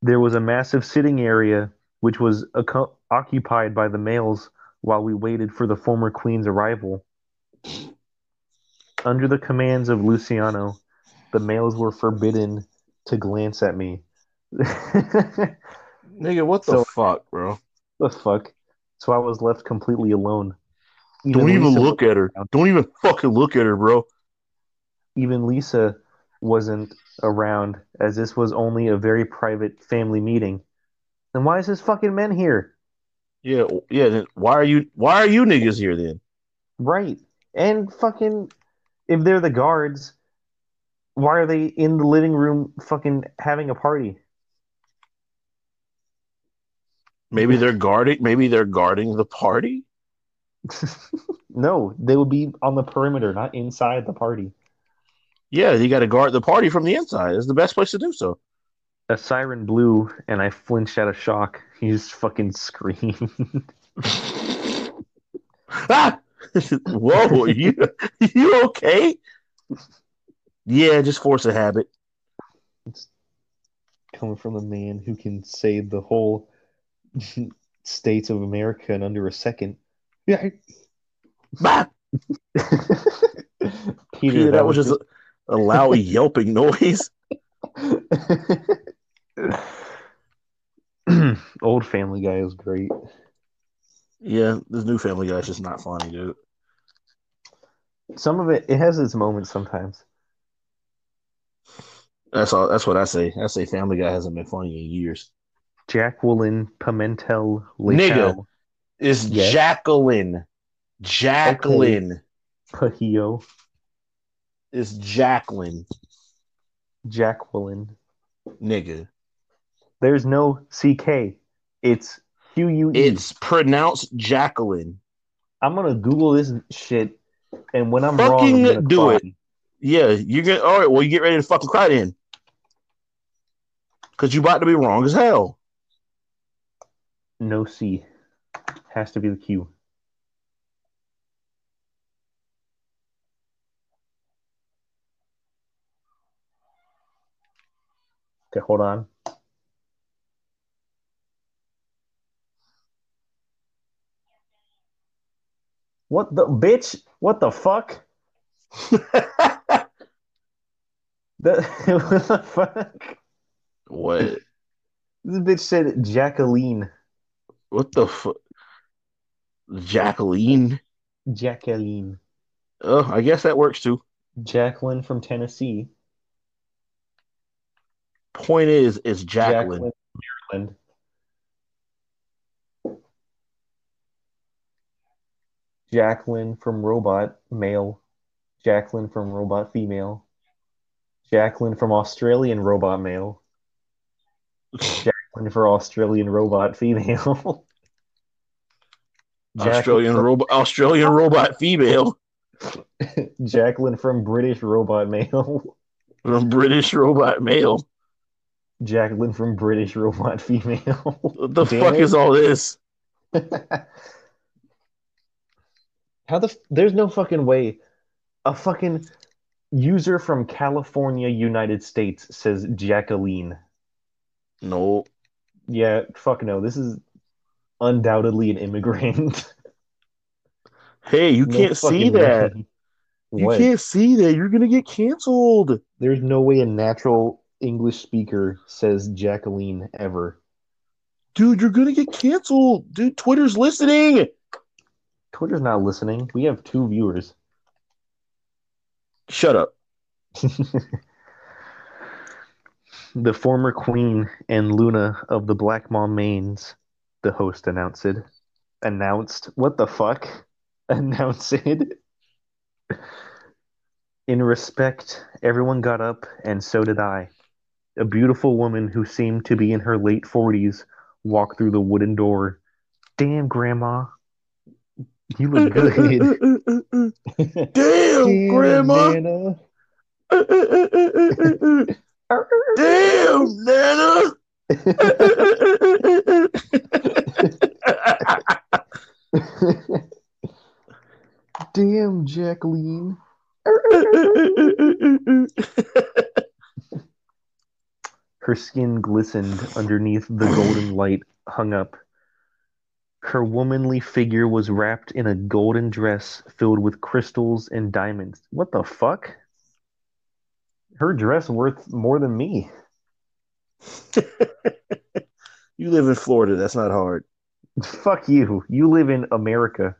There was a massive sitting area which was ocu- occupied by the males while we waited for the former queen's arrival. Under the commands of Luciano, the males were forbidden to glance at me. Nigga, what the So- fuck, bro? The fuck? So I was left completely alone. Don't even Lisa- look at her. Don't even fucking look at her, bro. even Lisa wasn't around, as this was only a very private family meeting. Then why is this fucking men here? Yeah, yeah. Then why are you? Why are you niggas here then? Right. And fucking, if they're the guards, why are they in the living room fucking having a party? Maybe they're guarding. Maybe they're guarding the party. no, they would be on the perimeter, not inside the party. Yeah, you got to guard the party from the inside. It's the best place to do so. A siren blew, and I flinched out of shock. He just fucking screamed. ah! Whoa, you you okay? Yeah, just force a habit. Coming from a man who can save the whole states of America in under a second. Yeah. Bah! Peter, Yeah, that was just a, a loud yelping noise. Old Family Guy is great. Yeah, this new Family Guy is just not funny, dude. Some of it, it has its moments sometimes. That's all. That's what I say. I say Family Guy hasn't been funny in years. Jacqueline Pimentel Nigga. It's Yes. Jacqueline. Jacqueline. Pajillo. It's Jacqueline, Jacqueline. nigga. There's no CK. It's Q U E. It's pronounced Jacqueline. I'm gonna Google this shit, and when I'm wrong, Fucking gonna do cry. it. Yeah, you get all right. Well, you get ready to fucking cry then, because you about to be wrong as hell. No C. Has to be the Q. Okay, hold on. What the bitch? What the fuck? The, what the fuck? What? This bitch said Jacqueline. What the fuck? Jacqueline. Jacqueline. Oh, I guess that works too. Jacqueline from Tennessee. Point is, it's Jacqueline. Jacqueline, Maryland. Jacqueline from Robot, male. Jacqueline from Robot, female. Jacqueline from Australian Robot, male. Jacqueline for Australian Robot, female. Australian robot. Australian robot female. Jacqueline from British Robot, male. From British robot male. Jacqueline from British Robot, female. What the Damn fuck it. is all this? How the f- there's no fucking way a fucking user from California, United States says Jacqueline. No. Yeah, fuck no. This is undoubtedly an immigrant. Hey, you No can't see that. You can't see that. You're gonna get canceled. There's no way a natural English speaker says Jacqueline ever. Dude, you're gonna get canceled. Dude, Twitter's listening. Twitter's not listening. We have two viewers. Shut up. The former queen and Luna of the Black Mom Mains, the host announced. Announced. What the fuck? Announced. In respect, everyone got up, and so did I. A beautiful woman who seemed to be in her late 40s walked through the wooden door. Damn, Grandma. You look good. Damn, Grandma. Damn, Nana. Damn, Jacqueline. Her skin glistened underneath the golden light hung up. Her womanly figure was wrapped in a golden dress filled with crystals and diamonds. What the fuck? Her dress worth more than me. you live in Florida. That's not hard. Fuck you. You live in America.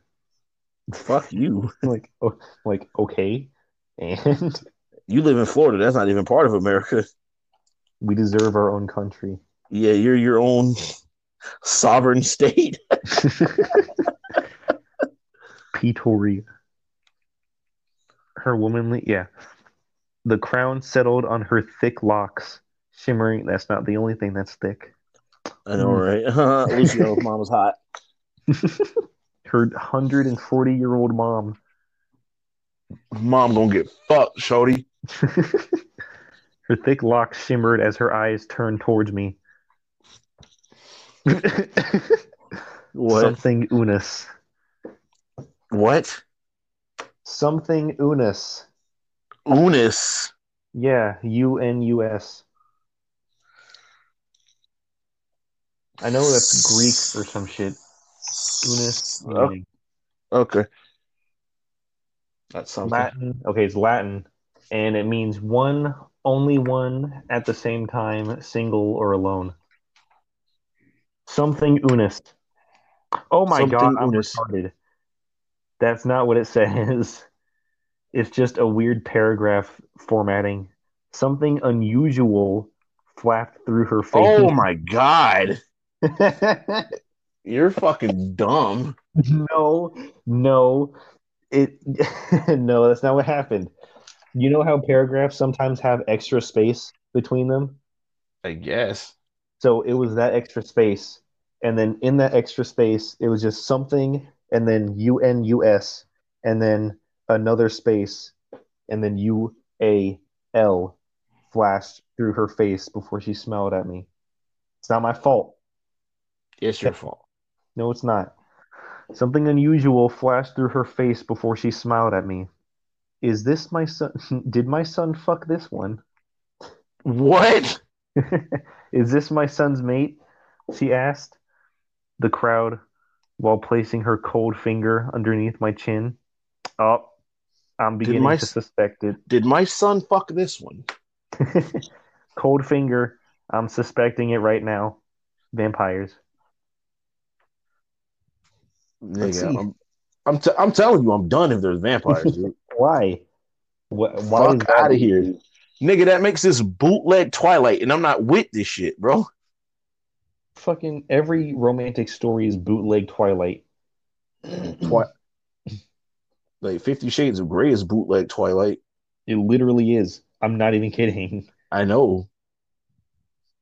Fuck you. Like, oh, like okay, and You live in Florida. That's not even part of America. we deserve our own country. Yeah, you're your own sovereign state. Pretoria. Her womanly, yeah. The crown settled on her thick locks, shimmering. That's not the only thing that's thick. I know, hmm. right? Lucio, mom was hot. Her 140 year old mom. Mom gonna get fucked, shorty. her thick locks shimmered as her eyes turned towards me. What? Something unus. What? Something unus. Unis. Yeah, U N U S. I know that's Greek or some shit. Unus. Oh. Okay. That's something. Latin. Okay, it's Latin, and it means one, only one at the same time, single or alone. Something unus. Oh my Something god, I'm unus. retarded. That's not what it says. It's just a weird paragraph formatting. Something unusual flapped through her face. Oh my god. You're fucking dumb. no, no, it no, that's not what happened. You know how paragraphs sometimes have extra space between them? I guess. So it was that extra space, and then in that extra space, it was just something, and then U N U S, and then another space, and then U A L flashed through her face before she smiled at me. It's not my fault. It's your fault. No, it's not. Something unusual flashed through her face before she smiled at me. Is this my son? Did my son fuck this one? What? Is this my son's mate? She asked. The crowd, while placing her cold finger underneath my chin. Oh, I'm beginning my to suspect it. Did my son fuck this one? cold finger. I'm suspecting it right now. Vampires. Let's Nigga. I'm, I'm, t- I'm telling you, I'm done if there's vampires, dude. Why? Wh- Why Fuck that- out of here. Nigga, that makes this bootleg Twilight, and I'm not with this shit, bro. Fucking every romantic story is bootleg Twilight. Twi- Like Fifty Shades of Grey is bootleg Twilight. It literally is. I'm not even kidding. I know.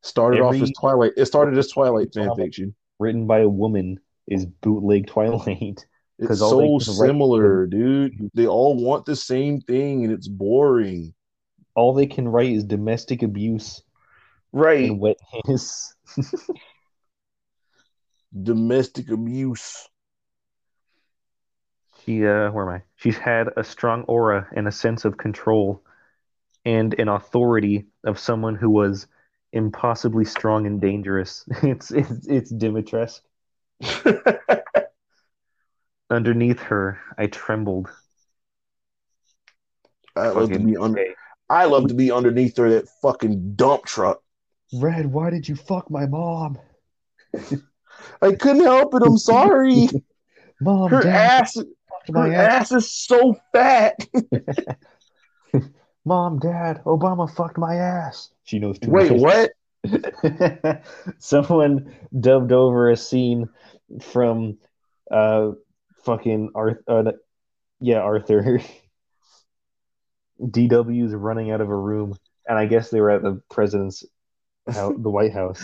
Started off as Twilight. It started as Twilight fan fiction. Written by a woman is bootleg Twilight. It's 'Cause all they so can write- similar, dude. They all want the same thing, and it's boring. All they can write is domestic abuse Right. and wet hiss. Domestic abuse. She uh where am I? She's had a strong aura and a sense of control and an authority of someone who was impossibly strong and dangerous. It's it's it's Dimitrescu. Underneath her, I trembled. I love to be under. I love to be underneath her that fucking dump truck. Red, why did you fuck my mom? I couldn't help it. I'm sorry. Mom, Her Dad ass, fucked her my ass. ass is so fat. Mom, Dad, Obama fucked my ass. She knows too Wait, much. what? Someone dubbed over a scene from uh fucking Arthur uh, yeah, Arthur. DW's running out of a room, and I guess they were at the president's house, the White House.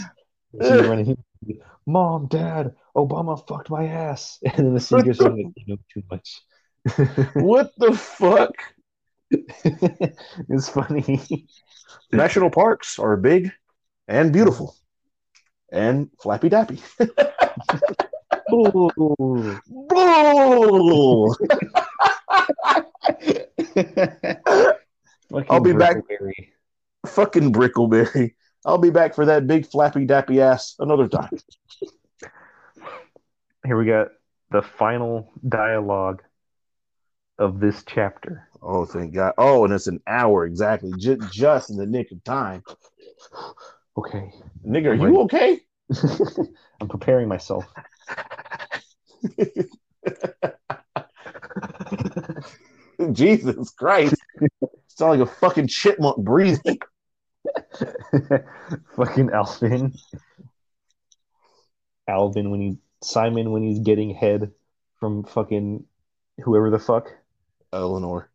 She's running. Mom, Dad, Obama fucked my ass, and then the secret are like, you know too much. what the fuck? it's funny. National parks are big and beautiful and flappy dappy. Boo! I'll be back. Fucking Brickleberry. I'll be back for that big flappy dappy ass another time. Here we got the final dialogue of this chapter. Oh, thank God. Oh, and it's an hour exactly. Just, just in the nick of time. Okay. Nigga, are you okay? I'm preparing myself. Jesus Christ. Sound like a fucking chipmunk breathing. fucking Alvin. Alvin when he Simon when he's getting head from fucking whoever the fuck. Eleanor.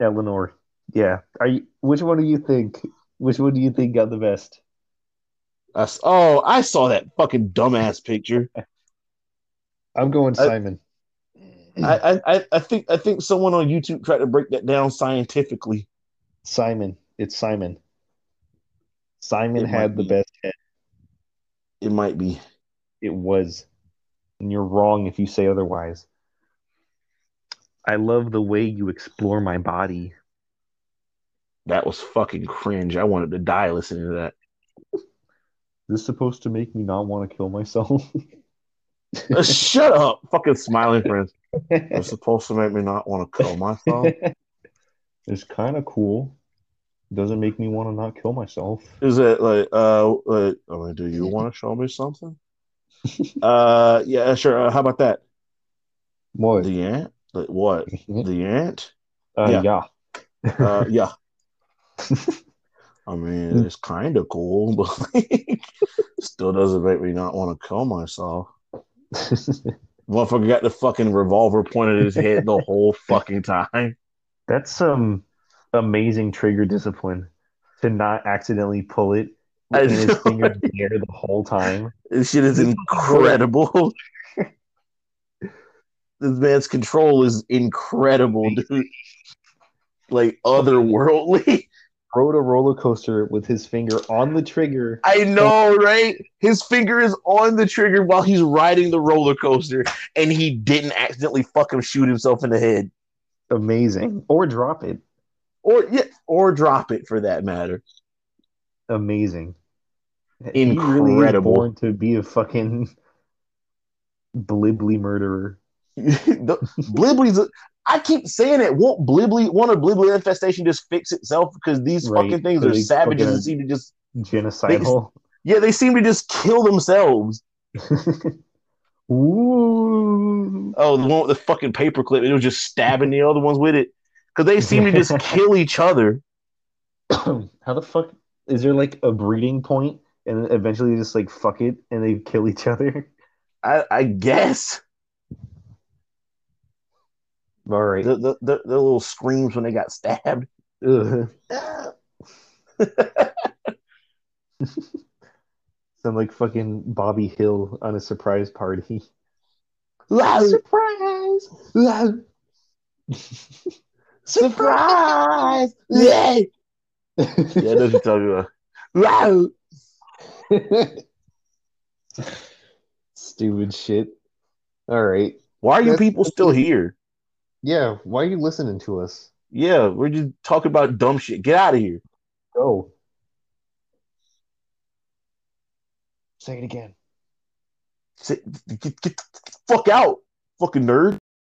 Eleanor. Yeah. Are you which one do you think? Which one do you think got the best? I s- oh, I saw that fucking dumbass picture. I'm going Simon. I, I, I- I think I think someone on YouTube tried to break that down scientifically. Simon. It's Simon. Simon It had the be. best head. It might be. It was. And you're wrong if you say otherwise. I love the way you explore my body. That was fucking cringe. I wanted to die listening to that. Is this supposed to make me not want to kill myself? Uh, Shut up, fucking smiling friends. It's supposed to make me not want to kill myself. it's kind of cool. Doesn't make me want to not kill myself. Is it like uh like I mean, do you want to show me something? uh yeah, sure. Uh, how about that? What? The ant? Like what? The ant? Uh, yeah. yeah. Uh yeah. I mean, it's kind of cool, but like, still doesn't make me not want to kill myself. Motherfucker got the fucking revolver pointed at his head the whole fucking time. That's some amazing trigger discipline to not accidentally pull it I and his finger there the whole time. This shit is incredible. this man's control is incredible, dude. Like otherworldly. Rode a roller coaster with his finger on the trigger. I know, right? His finger is on the trigger while he's riding the roller coaster, and he didn't accidentally fucking shoot himself in the head. Amazing. Or drop it. Or yeah, or drop it for that matter. Amazing. He really Incredible. born to be a fucking blibbly murderer. the, Blibbly's. A, I keep saying it. Won't Blibbly, won't a Blibbly infestation just fix itself? Because these Right. fucking things are savages and seem to just Genocidal. yeah, they seem to just kill themselves. Ooh. Oh, the one with the fucking paperclip, it was just stabbing the other ones with it. Because they seem to just kill each other. How the fuck is there like a breeding point and eventually just like fuck it and they kill each other? I, I guess. All right. The, the, the, the little screams when they got stabbed. Sound like fucking Bobby Hill on a surprise party. Surprise! Surprise! yeah, that's what you're talking about. Wow. Stupid shit. All right. Why are you That's- people still here? Yeah, why are you listening to us? Yeah, we're just talking about dumb shit. Get out of here. Go. Say it again. Sit- Get, get the fuck out, fucking nerd.